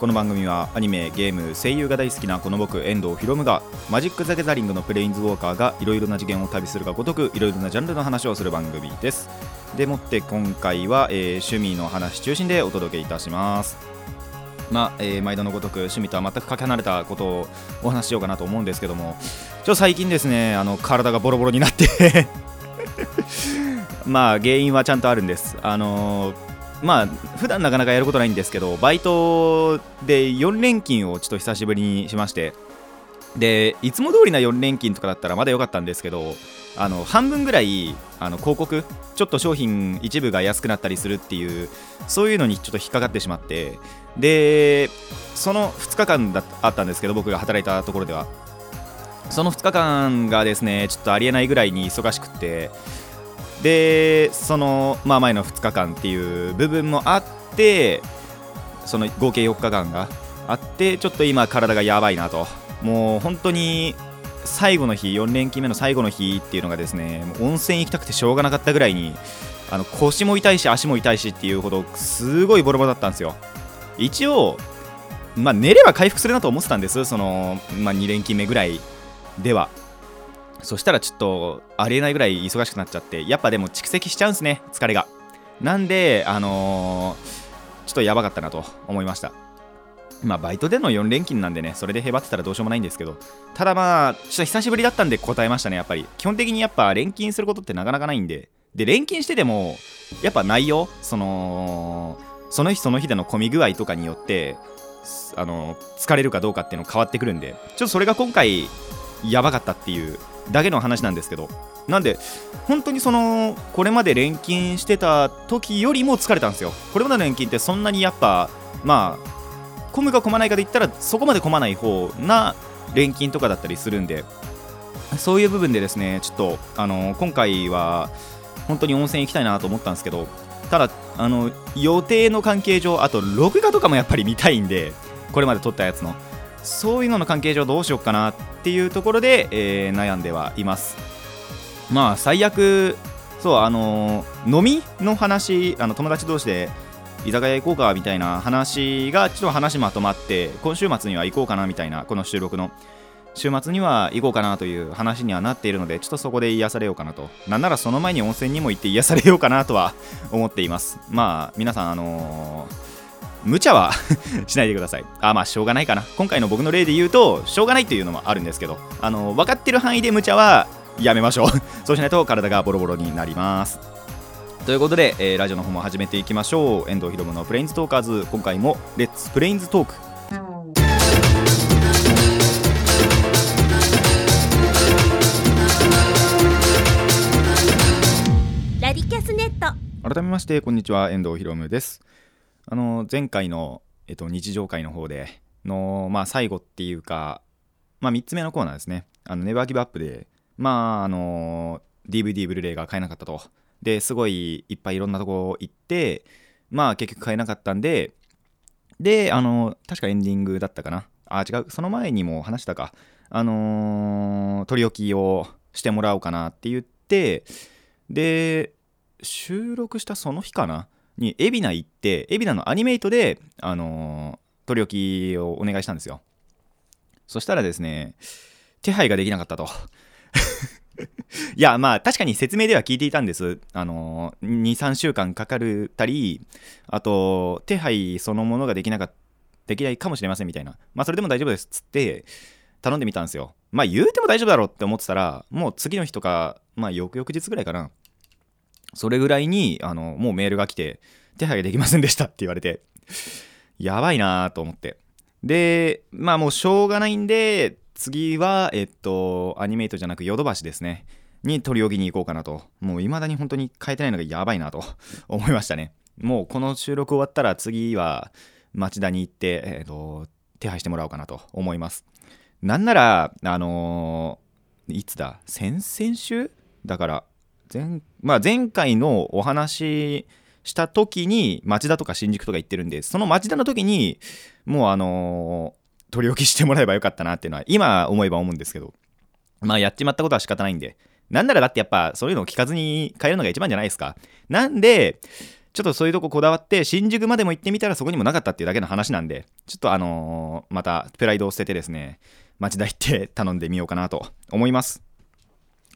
この番組はアニメゲーム声優が大好きなこの僕遠藤ひろむがマジック・ザ・ギャザリングのプレインズウォーカーがいろいろな次元を旅するがごとくいろいろなジャンルの話をする番組です。でもって今回は、えー趣味の話中心でお届けいたします。まあ、えー毎度のごとく趣味とは全くかけ離れたことをお話ししようかなと思うんですけどもちょ最近ですねあの体がボロボロになって。まあ原因はちゃんとあるんです。あのーまあ普段なかなかやることないんですけどバイトで4連勤をちょっと久しぶりにしましてでいつも通りな4連勤とかだったらまだ良かったんですけどあの半分ぐらいあの広告ちょっと商品一部が安くなったりするっていうそういうのにちょっと引っかかってしまってでその2日間だあったんですけど僕が働いたところでは。その2日間がですねちょっとありえないぐらいに忙しくってでその、まあ、前の2日間っていう部分もあってその合計4日間があってちょっと今体がやばいなと。もう本当に最後の日4連勤目の最後の日っていうのがですね温泉行きたくてしょうがなかったぐらいにあの腰も痛いし足も痛いしっていうほどすごいボロボロだったんですよ。一応まあ寝れば回復するなと思ってたんです。その、まあ、2連勤目ぐらいでは。そしたらちょっとありえないぐらい忙しくなっちゃってやっぱでも蓄積しちゃうんですね疲れが。なんであのーちょっとやばかったなと思いました。まあバイトでの4連勤なんでねそれでへばってたらどうしようもないんですけどただまあちょっと久しぶりだったんで答えましたねやっぱり。基本的にやっぱ連勤することってなかなかないんで。で連勤しててもやっぱ内容そのその日その日での混み具合とかによってあの疲れるかどうかっていうの変わってくるんでちょっとそれが今回やばかったっていうだけの話なんですけどなんで本当にそのこれまで連勤してた時よりも疲れたんですよ。これまでの連勤ってそんなにやっぱまあ混むか混まないかで言ったらそこまで混まない方な連勤とかだったりするんでそういう部分でですねちょっとあの今回は本当に温泉行きたいなと思ったんですけどただあの予定の関係上あと録画とかもやっぱり見たいんでこれまで撮ったやつの。そういうのの関係上どうしようかなっていうところで、えー悩んではいます。まあ最悪そうあのー飲みの話あの友達同士で居酒屋行こうかみたいな話がちょっと話まとまって今週末には行こうかなみたいなこの収録の。週末には行こうかなという話にはなっているのでちょっとそこで癒されようかなと。なんならその前に温泉にも行って癒されようかなとは思っています。まあ皆さんあのー無茶は しないでください。あまあしょうがないかな。今回の僕の例で言うとしょうがないというのもあるんですけどあの分かってる範囲で無茶はやめましょう。そうしないと体がボロボロになります。ということで、えーラジオの方も始めていきましょう。遠藤ひろむのプレインズトーカーズ今回も Let's Planes Talk ラディキャスネット。改めましてこんにちは。遠藤ひろむですあの前回の、えっと、日常会の方での、まあ、最後っていうか、まあ、3つ目のコーナーですね。あのネバーギブアップでまああの DVD ブルーレイが買えなかったと。ですごいいっぱいいろんなとこ行ってまあ結局買えなかったんでであの確かエンディングだったかな。あ違う。その前にも話したか。あのー取り置きをしてもらおうかなって言ってで収録したその日かな。に海老名行って海老名のアニメイトで、あのー取り置きをお願いしたんですよ。そしたらですね手配ができなかったと。いやまあ確かに説明では聞いていたんです。あのー23週間かかるたりあと手配そのものができなかったできないかもしれませんみたいな。まあそれでも大丈夫ですっつって頼んでみたんですよ。まあ言うても大丈夫だろうって思ってたらもう次の日とかまあ翌々日ぐらいかな。それぐらいにあのもうメールが来て手配ができませんでしたって言われてやばいなーと思って。でまあもうしょうがないんで次はえっとアニメイトじゃなくヨドバシですね。に取り置きに行こうかなと。もう未だに本当に変えてないのがやばいなと思いましたね。もうこの収録終わったら次は町田に行って、えっと手配してもらおうかなと思います。なんならあのーいつだ？先々週？だから前,、まあ、前回のお話した時に町田とか新宿とか行ってるんでその町田の時にもうあのー取り置きしてもらえばよかったなっていうのは今思えば思うんですけどまあやっちまったことは仕方ないんでなんならだってやっぱそういうのを聞かずに帰るのが一番じゃないですか。なんでちょっとそういうとここだわって新宿までも行ってみたらそこにもなかったっていうだけの話なんでちょっとあのーまたプライドを捨ててですね町田行って頼んでみようかなと思います。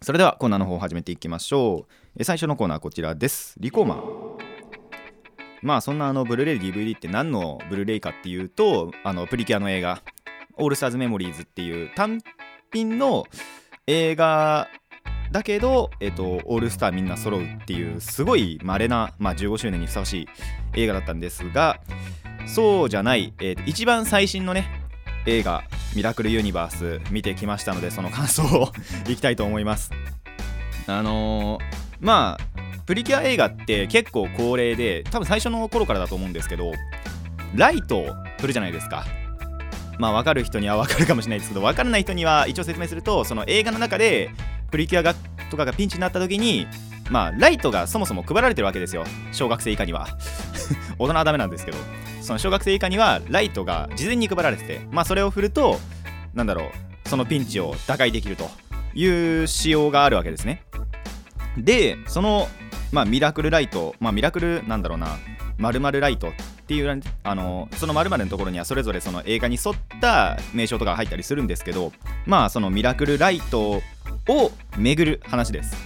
それではコーナーの方を始めていきましょう。最初のコーナーはこちらです。リコーマンまあそんなあのブルーレイ DVD って何のブルーレイかっていうとあのプリキュアの映画「オールスターズ・メモリーズ」っていう単品の映画だけど、えっと、オールスターみんな揃うっていうすごい稀な、まあ、15周年にふさわしい映画だったんですがそうじゃない、えー一番最新のね映画「ミラクルユニバース」見てきましたのでその感想を いきたいと思います。あのーまあプリキュア映画って結構恒例で多分最初の頃からだと思うんですけどライトを振るじゃないですか。まあ分かる人には分かるかもしれないですけど分からない人には一応説明するとその映画の中でプリキュアがとかがピンチになった時にまあライトがそもそも配られてるわけですよ。小学生以下には。大人はダメなんですけど。その小学生以下にはライトが事前に配られててまあそれを振るとなんだろうそのピンチを打開できるという仕様があるわけですね。でそのまあミラクルライトまあミラクルなんだろうな〇〇ライトっていうあのその〇〇のところにはそれぞれその映画に沿った名称とか入ったりするんですけどまあそのミラクルライトを巡る話です。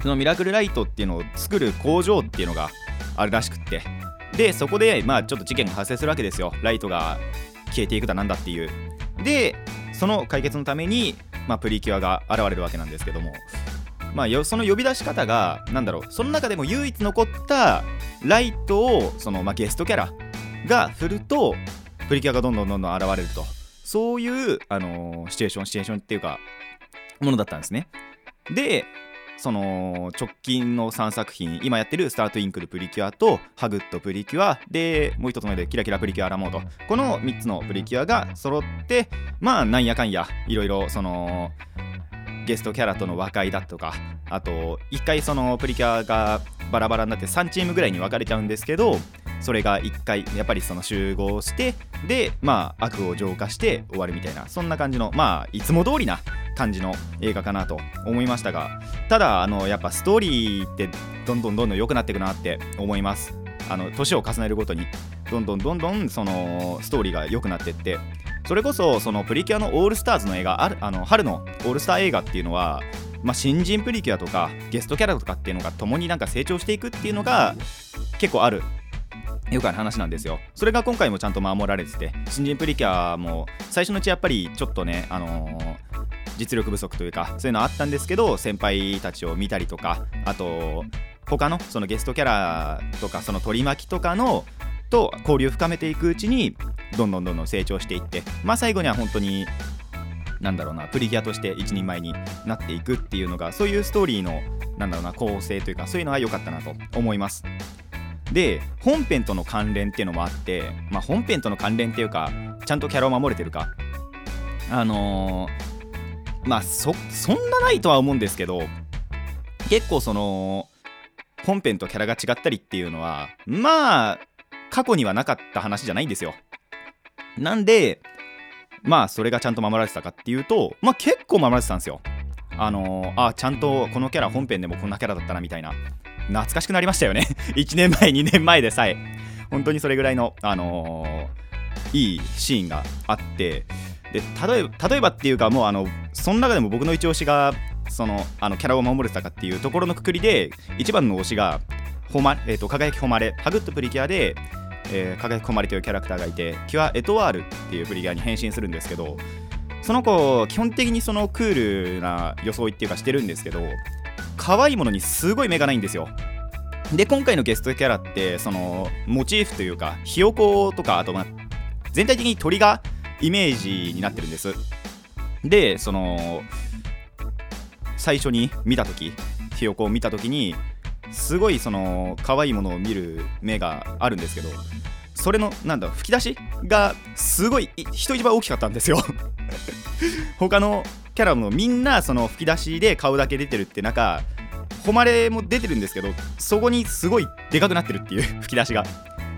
そのミラクルライトっていうのを作る工場っていうのがあるらしくってでそこでまあちょっと事件が発生するわけですよ。ライトが消えていくだなんだっていう。でその解決のために、まあ、プリキュアが現れるわけなんですけども。まあ、その呼び出し方がなんだろう。その中でも唯一残ったライトをその、まあ、ゲストキャラが振るとプリキュアがどんどんどんどん現れると。そういう、あのーシチュエーションシチュエーションっていうかものだったんですね。でその直近の3作品今やってる「スタートインクルプリキュア」と「ハグッドプリキュア」でもう一つ目で「キラキラプリキュアラモード」この3つのプリキュアが揃ってまあなんやかんやいろいろそのゲストキャラとの和解だとかあと1回そのプリキュアがバラバラになって3チームぐらいに分かれちゃうんですけどそれが1回やっぱりその集合してでまあ悪を浄化して終わるみたいなそんな感じのまあいつも通りな感じの映画かなと思いましたがただあのやっぱストーリーってどんどんどんどん良くなっていくなって思います。あの年を重ねるごとにどんどんどんどんそのストーリーが良くなっていってそれこそそのプリキュアのオールスターズの映画あるあの春のオールスター映画っていうのは、まあ、新人プリキュアとかゲストキャラとかっていうのが共になんか成長していくっていうのが結構あるよくある話なんですよ。それが今回もちゃんと守られてて新人プリキュアも最初のうちやっぱりちょっとねあのー実力不足というかそういうのあったんですけど先輩たちを見たりとかあと他のそのゲストキャラとかその取り巻きとかのと交流を深めていくうちにどんどんどんどん成長していってまあ最後には本当になんだろうなプリキュアとして一人前になっていくっていうのがそういうストーリーのなんだろうな構成というかそういうのは良かったなと思います。で本編との関連っていうのもあってまあ本編との関連っていうかちゃんとキャラを守れてるか。あのーまあそそんなないとは思うんですけど結構その本編とキャラが違ったりっていうのはまあ過去にはなかった話じゃないんですよ。なんでまあそれがちゃんと守られてたかっていうとまあ結構守られてたんですよ。あのーあちゃんとこのキャラ本編でもこんなキャラだったなみたいな。懐かしくなりましたよね。1年前2年前でさえ。本当にそれぐらいのあのーいいシーンがあって。で例えば例えばっていうかもうあのその中でも僕の一押しがそのあのキャラを守れてたかっていうところのくくりで一番の推しがほま、えー、と輝き誉れハグッとプリキュアで、えー輝き誉れというキャラクターがいてキュア・エトワールっていうプリキュアに変身するんですけどその子基本的にそのクールな装いっていうかしてるんですけど可愛いものにすごい目がないんですよ。で今回のゲストキャラってそのモチーフというかひよことかあとま全体的に鳥がイメージになってるんです。でその最初に見た時ひよこを見た時にすごいその可愛いものを見る目があるんですけどそれのなんだ吹き出しがすごい人一倍大きかったんですよ。他のキャラもみんなその吹き出しで顔だけ出てるって中誉れも出てるんですけどそこにすごいでかくなってるっていう 吹き出しが。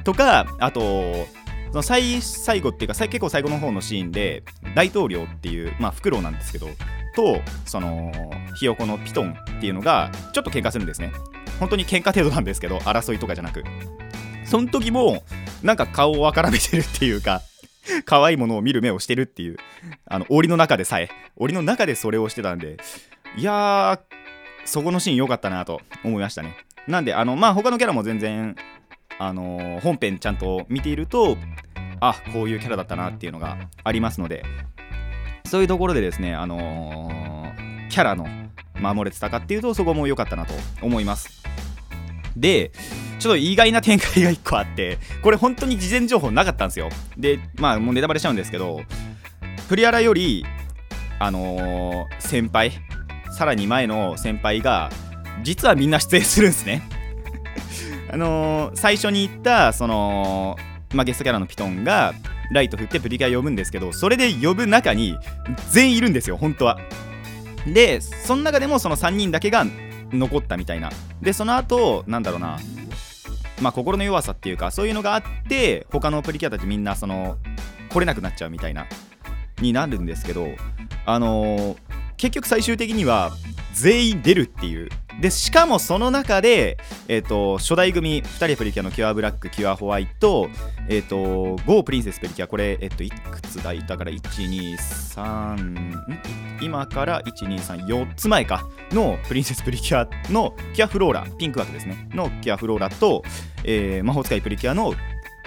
とかあとその最最後っていうか結構最後の方のシーンで大統領っていうまあフクロウなんですけどとそのひよこのピトンっていうのがちょっと喧嘩するんですね。本当に喧嘩程度なんですけど争いとかじゃなく。その時もなんか顔をあからめてるっていうか 可愛いものを見る目をしてるっていうあの檻の中でさえ檻の中でそれをしてたんでいやーそこのシーン良かったなと思いましたね。なんであのまあ他のキャラも全然あのー本編ちゃんと見ているとあこういうキャラだったなっていうのがありますのでそういうところでですねあのーキャラの守れてたかっていうとそこも良かったなと思います。でちょっと意外な展開が1個あってこれ本当に事前情報なかったんですよ。でまあもうネタバレしちゃうんですけどプリアラよりあのー先輩さらに前の先輩が実はみんな出演するんですね。あのー最初に言ったその、まあ、ゲストキャラのピトンがライト振ってプリキュア呼ぶんですけどそれで呼ぶ中に全員いるんですよ本当は。でその中でもその3人だけが残ったみたいな。でその後なんだろうな。まあ心の弱さっていうかそういうのがあって他のプリキュアたちみんなその来れなくなっちゃうみたいなになるんですけどあのー結局最終的には全員出るっていう。でしかもその中で、えー、と初代組2人プリキュアのキュアブラックキュアホワイト、えー、とゴープリンセスプリキュア。これ、えっといくつだいだから123今から1234つ前か。のプリンセスプリキュアのキュアフローラピンク枠ですね。のキュアフローラと、えー魔法使いプリキュアの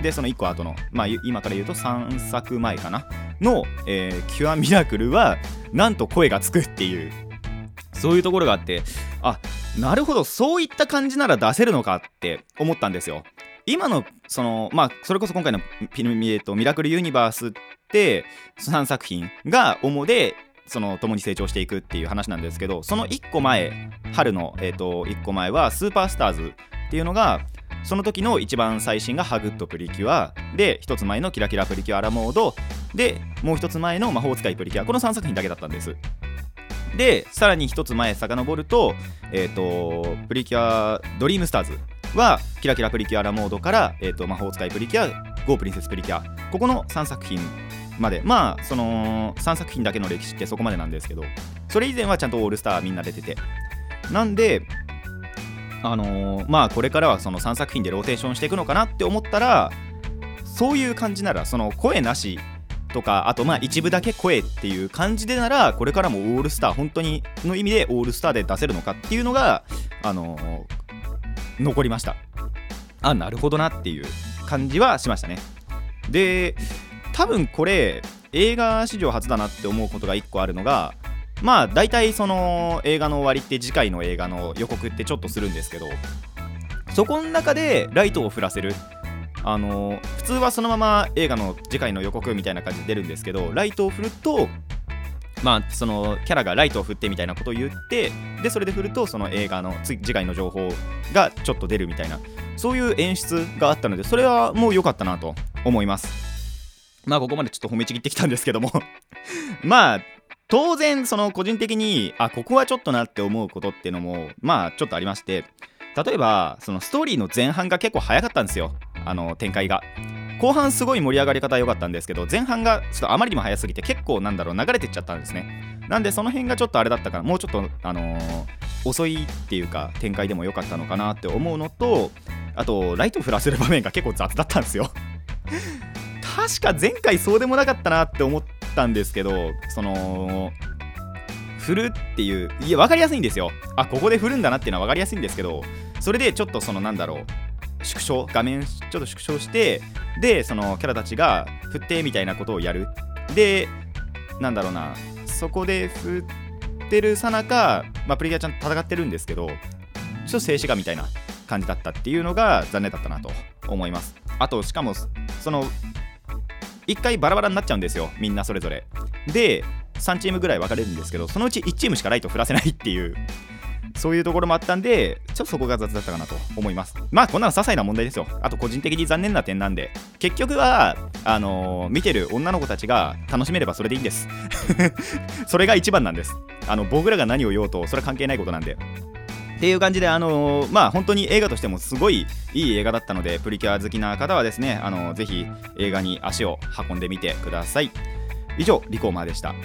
でその1個後の、まあ、今から言うと3作前かな。の、えーキュアミラクルはなんと声がつくっていう。そういうところがあってあなるほどそういった感じなら出せるのかって思ったんですよ。今のそのまあそれこそ今回のピミ,、えーとミラクルユニバースって3作品が主でその共に成長していくっていう話なんですけどその1個前春の、えー、と1個前はスーパースターズっていうのがその時の一番最新がハグッドプリキュア。で一つ前のキラキラプリキュアラモード。でもう一つ前の魔法使いプリキュア。この3作品だけだったんです。でさらに一つ前遡ると,、えー、とプリキュアドリームスターズはキラキラプリキュアラモードから、えー、と魔法使いプリキュアゴープリンセスプリキュア。ここの3作品までまあその3作品だけの歴史ってそこまでなんですけどそれ以前はちゃんとオールスターみんな出てて。なんであのーまあこれからはその3作品でローテーションしていくのかなって思ったらそういう感じならその声なしとかあとまあ一部だけ声っていう感じでならこれからもオールスター本当にの意味でオールスターで出せるのかっていうのがあのー残りました。あなるほどなっていう感じはしましたね。で多分これ映画史上初だなって思うことが1個あるのがまあ大体その映画の終わりって次回の映画の予告ってちょっとするんですけどそこの中でライトを振らせる。あの普通はそのまま映画の次回の予告みたいな感じで出るんですけどライトを振るとまあそのキャラがライトを振ってみたいなことを言ってでそれで振るとその映画の次次回の情報がちょっと出るみたいなそういう演出があったのでそれはもう良かったなと思います。まあここまでちょっと褒めちぎってきたんですけども。まあ当然その個人的にあここはちょっとなって思うことっていうのもまあちょっとありまして例えばそのストーリーの前半が結構早かったんですよ。あの展開が。後半すごい盛り上がり方良かったんですけど前半がちょっとあまりにも早すぎて結構なんだろう流れてっちゃったんですね。なんでその辺がちょっとあれだったからもうちょっとあのー遅いっていうか展開でも良かったのかなって思うのとあとライトを振らせる場面が結構雑だったんですよ。確か前回そうでもなかったなって思ったんですけどその振るっていういや分かりやすいんですよ。あここで振るんだなっていうのは分かりやすいんですけどそれでちょっとそのなんだろう縮小画面ちょっと縮小してでそのキャラたちが振ってみたいなことをやる。でなんだろうなそこで振ってるさなか、ま、プリキュアちゃんと戦ってるんですけどちょっと静止画みたいな感じだったっていうのが残念だったなと思います。あとしかもその1回バラバラになっちゃうんですよみんなそれぞれ。で3チームぐらい分かれるんですけどそのうち1チームしかライト振らせないっていうそういうところもあったんでちょっとそこが雑だったかなと思います。まあこんなの些細な問題ですよ。あと個人的に残念な点なんで結局はあのー見てる女の子たちが楽しめればそれでいいんです。それが一番なんです。あの僕らが何を言おうとそれは関係ないことなんで。っていう感じで、あのーまあ本当に映画としてもすごいいい映画だったので、プリキュア好きな方はですね、あのーぜひ映画に足を運んでみてください。以上、リコーマーでした。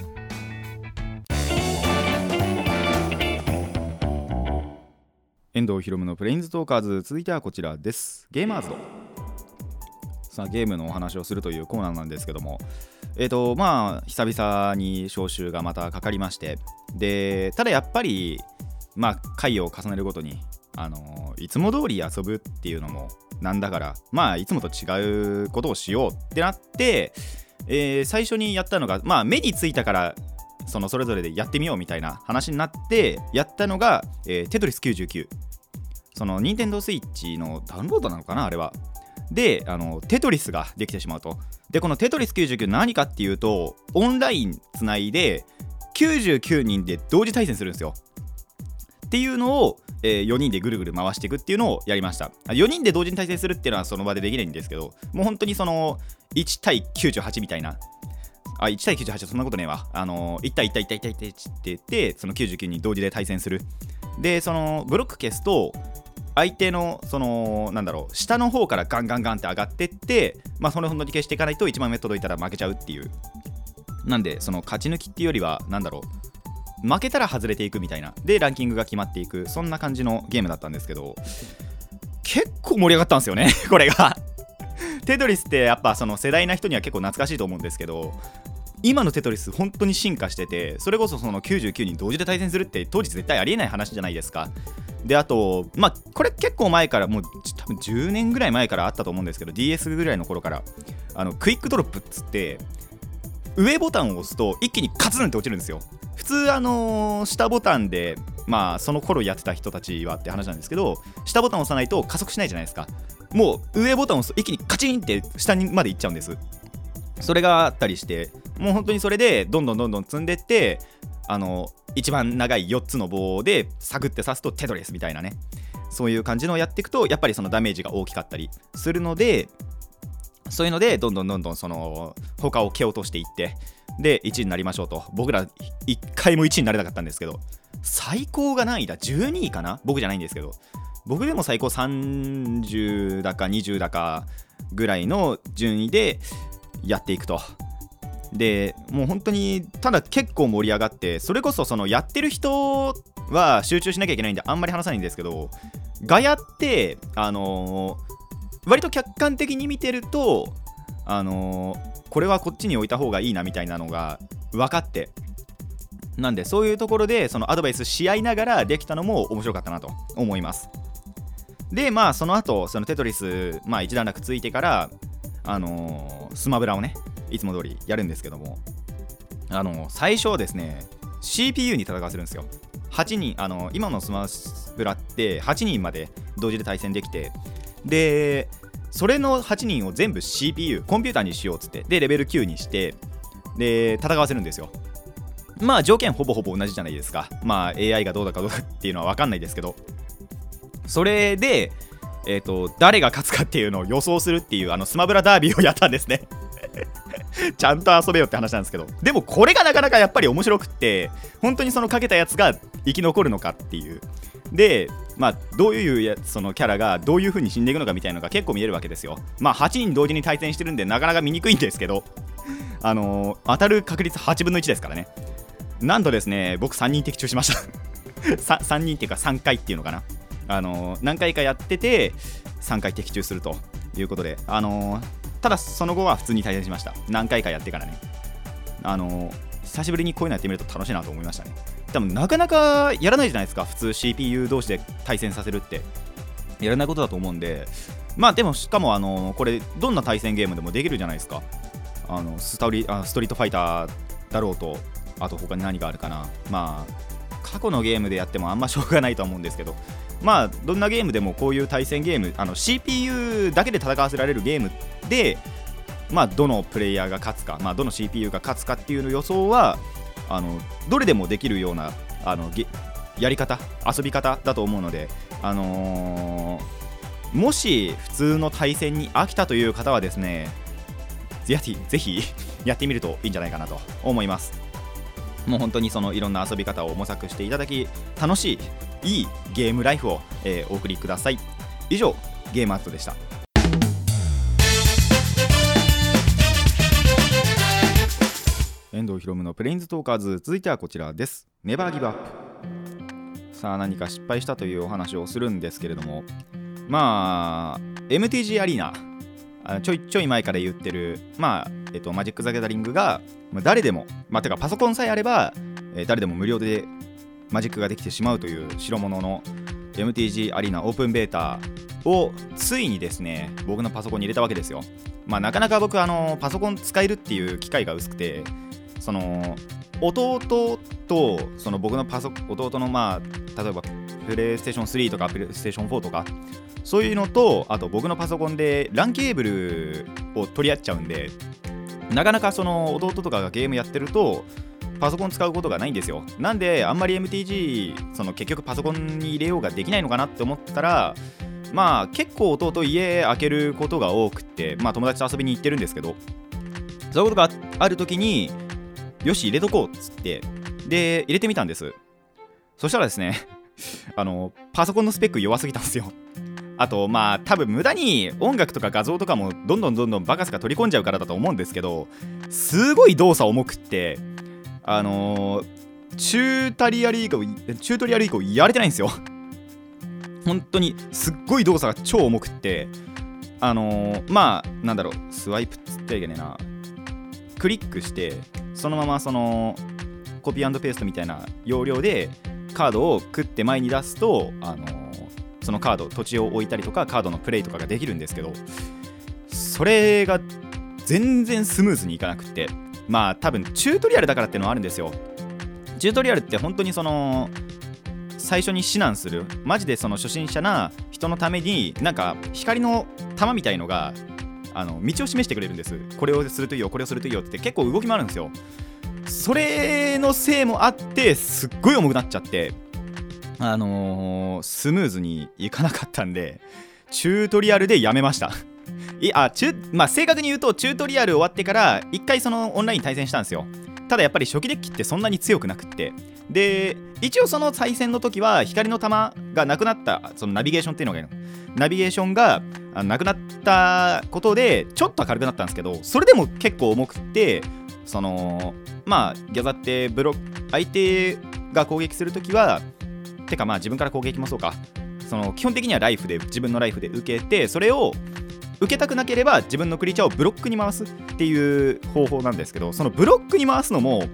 遠藤ひろむのプレインズトーカーズ、続いてはこちらです。ゲーマーズド。さあ、ゲームのお話をするというコーナーなんですけども、えっ、と、まあ、久々に招集がまたかかりまして、で、ただやっぱり、まあ、回を重ねるごとに、あのいつも通り遊ぶっていうのもなんだから、まあ、いつもと違うことをしようってなって、えー最初にやったのが、まあ、目についたから、そのそれぞれでやってみようみたいな話になって、やったのが、えーテトリス99。その、任天堂スイッチのダウンロードなのかな、あれは。で、あのテトリスができてしまうと。で、このテトリス99何かっていうと、オンラインつないで、99人で同時対戦するんですよ。っていうのを、え4人でぐるぐる回していくっていうのをやりました。4人で同時に対戦するっていうのはその場でできないんですけどもう本当にその1対98みたいな。あ1対98はそんなことねえわ。あの1対1対1対1対1対1って言ってその99人同時で対戦する。でそのブロック消すと相手のそのなんだろう下の方からガンガンガンって上がってってまあそれ本当に消していかないと1番目届いたら負けちゃうっていう。なんでその勝ち抜きっていうよりはなんだろう負けたら外れていくみたいな。でランキングが決まっていく。そんな感じのゲームだったんですけど。結構盛り上がったんですよね これが。テトリスってやっぱその世代な人には結構懐かしいと思うんですけど今のテトリス本当に進化しててそれこそその99人同時で対戦するって当時絶対ありえない話じゃないですか。であとまあこれ結構前からもう多分10年ぐらい前からあったと思うんですけど DS ぐらいの頃から。あのクイックドロップっつって上ボタンを押すと一気にカツンって落ちるんですよ。普通あのー下ボタンでまあその頃やってた人たちはって話なんですけど下ボタンを押さないと加速しないじゃないですか。もう上ボタンを押すと一気にカチンって下にまで行っちゃうんです。それがあったりしてもう本当にそれでどんどんどんどん積んでってあの一番長い4つの棒でサクって刺すとテトリスみたいなね。そういう感じのをやっていくとやっぱりそのダメージが大きかったりするのでそういうのでどんどんどんどんその他を蹴落としていってで1位になりましょうと。僕ら1回も1位になれなかったんですけど最高が何位だ12位かな？僕じゃないんですけど。僕でも最高30だか20だかぐらいの順位でやっていくと。でもう本当にただ結構盛り上がってそれこそそのやってる人は集中しなきゃいけないんであんまり話さないんですけどガヤってあのー割と客観的に見てるとあのーこれはこっちに置いた方がいいなみたいなのが分かってなんでそういうところでそのアドバイスし合いながらできたのも面白かったなと思います。でまあその後そのテトリスまあ一段落ついてからあのースマブラをねいつも通りやるんですけどもあの最初はですね CPU に戦わせるんですよ。8人あの今のスマブラって8人まで同時で対戦できてでそれの8人を全部 CPU コンピューターにしようっつってでレベル9にしてで戦わせるんですよ。まあ条件ほぼほぼ同じじゃないですか。まあ AI がどうだかどうかっていうのは分かんないですけど。それでえー、と誰が勝つかっていうのを予想するっていうあのスマブラダービーをやったんですね。ちゃんと遊べよって話なんですけど。でもこれがなかなかやっぱり面白くって本当にそのかけたやつが生き残るのかっていう。でまあどういうやそのキャラがどういう風に死んでいくのかみたいなのが結構見えるわけですよ。まあ8人同時に対戦してるんでなかなか見にくいんですけど。あのー当たる確率8分の1ですからね。なんとですね僕3人的中しました。3, 3人っていうか3回っていうのかな。あのー何回かやってて3回的中するということで。あのーただその後は普通に対戦しました。何回かやってからね。あの久しぶりにこういうのやってみると楽しいなと思いましたね。多分なかなかやらないじゃないですか普通 CPU 同士で対戦させるって。やらないことだと思うんで。まあでもしかもあのこれどんな対戦ゲームでもできるじゃないですか。あのストリあストリートファイターだろうとあと他に何があるかな。まあ過去のゲームでやってもあんましょうがないと思うんですけど。まあどんなゲームでもこういう対戦ゲームあの CPU だけで戦わせられるゲームでまあどのプレイヤーが勝つか、まあ、どの CPU が勝つかっていうの予想はあのどれでもできるようなあのやり方遊び方だと思うのであのー、もし普通の対戦に飽きたという方はですねぜひぜひやってみるといいんじゃないかなと思います。もう本当にそのいろんな遊び方を模索していただき楽しいいいゲームライフを、えー、お送りください。以上ゲームアートでした。藤ひろむのプレインズトーカーズ。続いてはこちらです。ネバーギブアップさあ何か失敗したというお話をするんですけれども。まあ MTG アリーナあちょいちょい前から言ってるまあえっとマジック・ザ・ギャザリングが、まあ、誰でもまあてかパソコンさえあれば、えー、誰でも無料でマジックができてしまうという代物の MTG アリーナオープンベータをついにですね僕のパソコンに入れたわけですよ。まあなかなか僕あのパソコン使えるっていう機会が薄くてその弟とその僕のパソ弟のまあ例えばプレイステーション3とかプレイステーション4とかそういうのとあと僕のパソコンで LAN ケーブルを取り合っちゃうんでなかなかその弟とかがゲームやってるとパソコン使うことがないんですよ。なんであんまり MTG その結局パソコンに入れようができないのかなって思ったらまあ結構弟家開けることが多くってまあ友達と遊びに行ってるんですけどそういうことがある時によし入れとこうっつってで入れてみたんです。そしたらですね あのパソコンのスペック弱すぎたんですよ。あとまあ多分無駄に音楽とか画像とかもどんどんどんどんバカスカ取り込んじゃうからだと思うんですけどすごい動作重くってあのー、チュータリアル以降チュートリアル以降やれてないんですよ。本当にすっごい動作が超重くってあのー、まあなんだろうスワイプっつっていけねえな。クリックしてそのままそのコピーペーストみたいな要領でカードを食って前に出すと、あの、そのカード土地を置いたりとかカードのプレイとかができるんですけどそれが全然スムーズにいかなくってまあ多分チュートリアルだからっていうのはあるんですよ。チュートリアルって本当にその最初に指南するマジでその初心者な人のためになんか光の玉みたいのがあの道を示してくれるんです。これをするといいよこれをするといいよって結構動き回るんですよ。それのせいもあってすっごい重くなっちゃってあのー、スムーズにいかなかったんでチュートリアルでやめました。いあチュまあ、正確に言うとチュートリアル終わってから1回そのオンライン対戦したんですよ。ただやっぱり初期デッキってそんなに強くなくって。で一応その再戦の時は光の玉がなくなったそのナビゲーションっていうのがいるナビゲーションがなくなったことでちょっと明るくなったんですけどそれでも結構重くってそのまあギャザってブロ相手が攻撃するときはてかまあ自分から攻撃もそうか。その基本的にはライフで自分のライフで受けてそれを受けたくなければ自分のクリーチャーをブロックに回すっていう方法なんですけどそのブロックに回すのも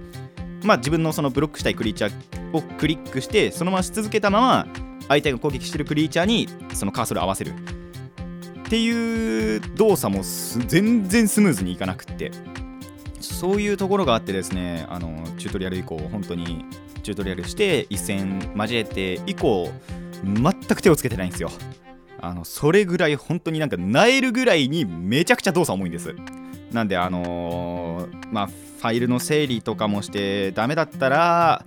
まあ自分のそのブロックしたいクリーチャーをクリックしてそのままし続けたまま相手が攻撃してるクリーチャーにそのカーソルを合わせる。っていう動作も全然スムーズにいかなくって。そういうところがあってですねあのチュートリアル以降本当にチュートリアルして一戦交えて以降全く手をつけてないんですよ。あのそれぐらい本当になんかなえるぐらいにめちゃくちゃ動作重いんです。なんであのー、まあファイルの整理とかもしてダメだったら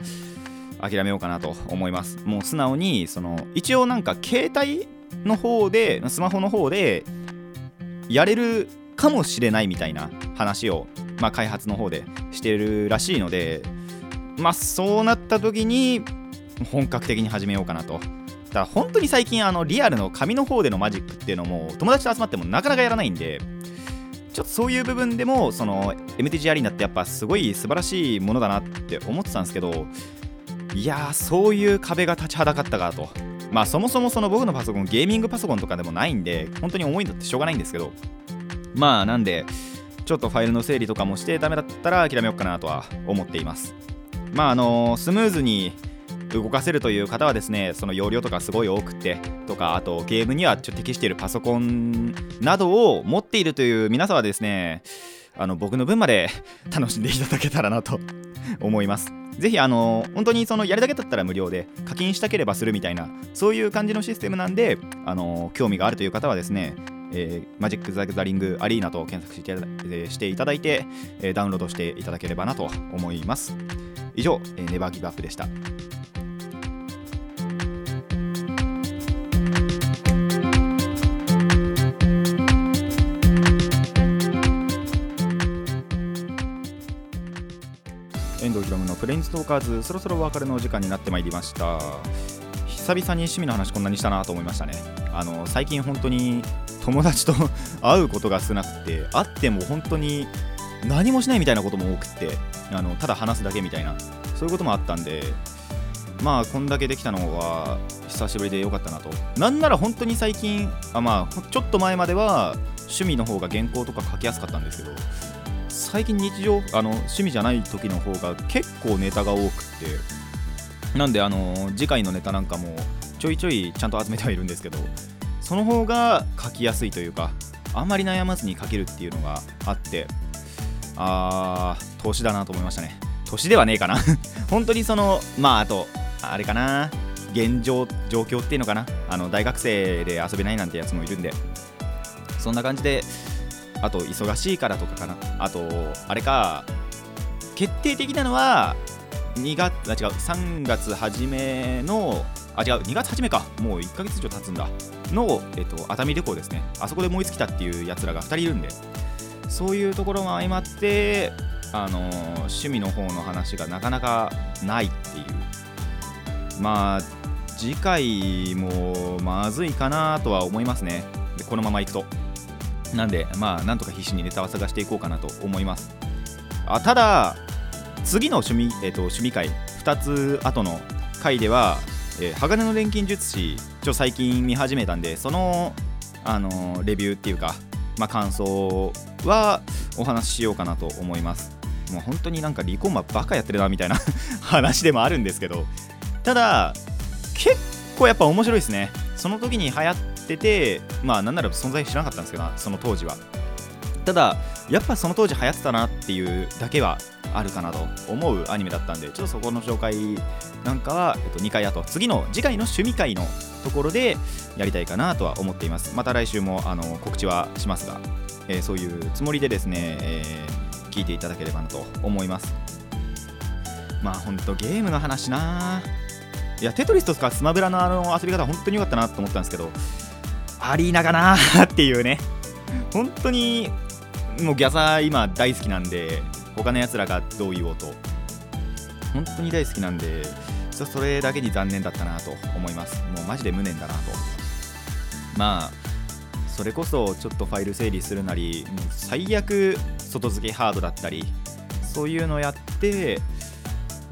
諦めようかなと思います。もう素直にその一応なんか携帯の方でスマホの方でやれるかもしれないみたいな話を、まあ、開発の方でしてるらしいのでまあそうなった時に本格的に始めようかなとだ本当に最近あのリアルの紙の方でのマジックっていうのも友達と集まってもなかなかやらないんでちょっとそういう部分でもその MTG アリーナってやっぱすごい素晴らしいものだなって思ってたんですけどいやーそういう壁が立ちはだかったかと。まあそもそもその僕のパソコンゲーミングパソコンとかでもないんで本当に重いのってしょうがないんですけど。まあなんでちょっとファイルの整理とかもしてダメだったら諦めようかなとは思っています。まああのスムーズに動かせるという方はですねその容量とかすごい多くてとかあとゲームにはちょっと適しているパソコンなどを持っているという皆さんはですねあの僕の分まで楽しんでいただけたらなと思いますぜひあの本当にそのやるだけだったら無料で課金したければするみたいなそういう感じのシステムなんであの興味があるという方はですねえー、マジック・ザ・ザリング・アリーナと検索していしていただいて、えー、ダウンロードしていただければなと思います。以上、えー、ネバーギブアップでした。フレンズトーカーズそろそろお別れのお時間になってまいりました。久々に趣味の話こんなにしたなと思いましたね。あの最近本当に友達と 会うことが少なくて会っても本当に何もしないみたいなことも多くってあのただ話すだけみたいなそういうこともあったんでまあこんだけできたのは久しぶりでよかったなと。なんなら本当に最近あまあちょっと前までは趣味の方が原稿とか書きやすかったんですけど最近日常あの趣味じゃない時の方が結構ネタが多くってなんであの次回のネタなんかもちょいちょいちゃんと集めてはいるんですけどその方が書きやすいというかあまり悩まずに書けるっていうのがあってあー投資だなと思いましたね。年ではねえかな。本当にそのまああとあれかな。現状状況っていうのかな。あの大学生で遊べないなんてやつもいるんでそんな感じであと忙しいからとかかな。あとあれか決定的なのは2月あ違う3月初めのあ違う2月初めか。もう1ヶ月以上経つんだ。の、えっと、熱海旅行ですね。あそこで思いつきたっていうやつらが2人いるんで。そういうところも相まってあの趣味の方の話がなかなかないっていう。まあ次回もまずいかなとは思いますね。でこのままいくと。なんでまあなんとか必死にネタは探していこうかなと思います。あただ次の趣味,、えーと、趣味会2つ後の回では、えー、鋼の錬金術師ちょ最近見始めたんでその、あのー、レビューっていうか、まあ、感想はお話ししようかなと思います。もう本当になんかリコーマバカやってるなみたいな 話でもあるんですけど。ただ結構やっぱ面白いですね。その時に流行っててまあなんなら存在知らなかったんですけどその当時は。ただやっぱその当時流行ってたなっていうだけはあるかなと思うアニメだったんでちょっとそこの紹介なんかは、えっと、2回あと。次の次回の趣味会のところでやりたいかなとは思っています。また来週もあの告知はしますが、えー、そういうつもりでですね、えー、聞いていただければなと思います。まあほんとゲームの話な。いやテトリスとかスマブラのあの遊び方本当に良かったなと思ったんですけどアリーナかなっていうね。本当にもうギャザー今大好きなんで他のやつらがどう言おうと。本当に大好きなんでそれだけに残念だったなと思います。もうマジで無念だなと。まあそれこそちょっとファイル整理するなりもう最悪外付けハードだったりそういうのやって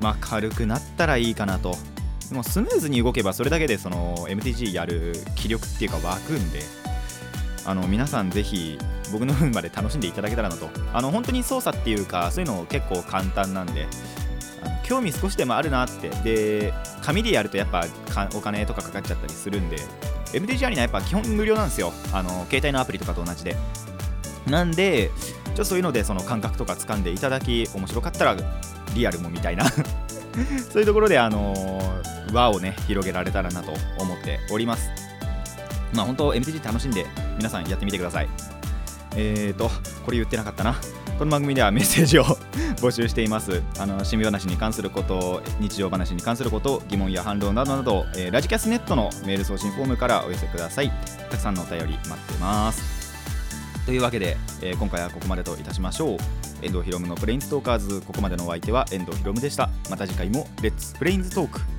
まあ軽くなったらいいかなともうスムーズに動けばそれだけでその MTG やる気力っていうか湧くんであの皆さんぜひ僕の分まで楽しんでいただけたらなと。あの本当に操作っていうかそういうの結構簡単なんで興味少しでもあるなって。で紙でやるとやっぱお金とかかかっちゃったりするんで MTG アリーナやっぱ基本無料なんですよ。あの携帯のアプリとかと同じで。なんでちょっとそういうのでその感覚とか掴んでいただき面白かったらリアルもみたいな。そういうところであの輪をね広げられたらなと思っております。まあ本当 MTG 楽しんで皆さんやってみてください。えーとこれ言ってなかったな。この番組ではメッセージを募集しています。あの趣味話に関すること日常話に関すること疑問や反論などなど、えー、ラジキャスネットのメール送信フォームからお寄せください。たくさんのお便り待ってます。というわけで、えー、今回はここまでといたしましょう。遠藤ひろむのプレインズトーカーズ。ここまでのお相手は遠藤ひろむでした。また次回もレッツプレインズトーク。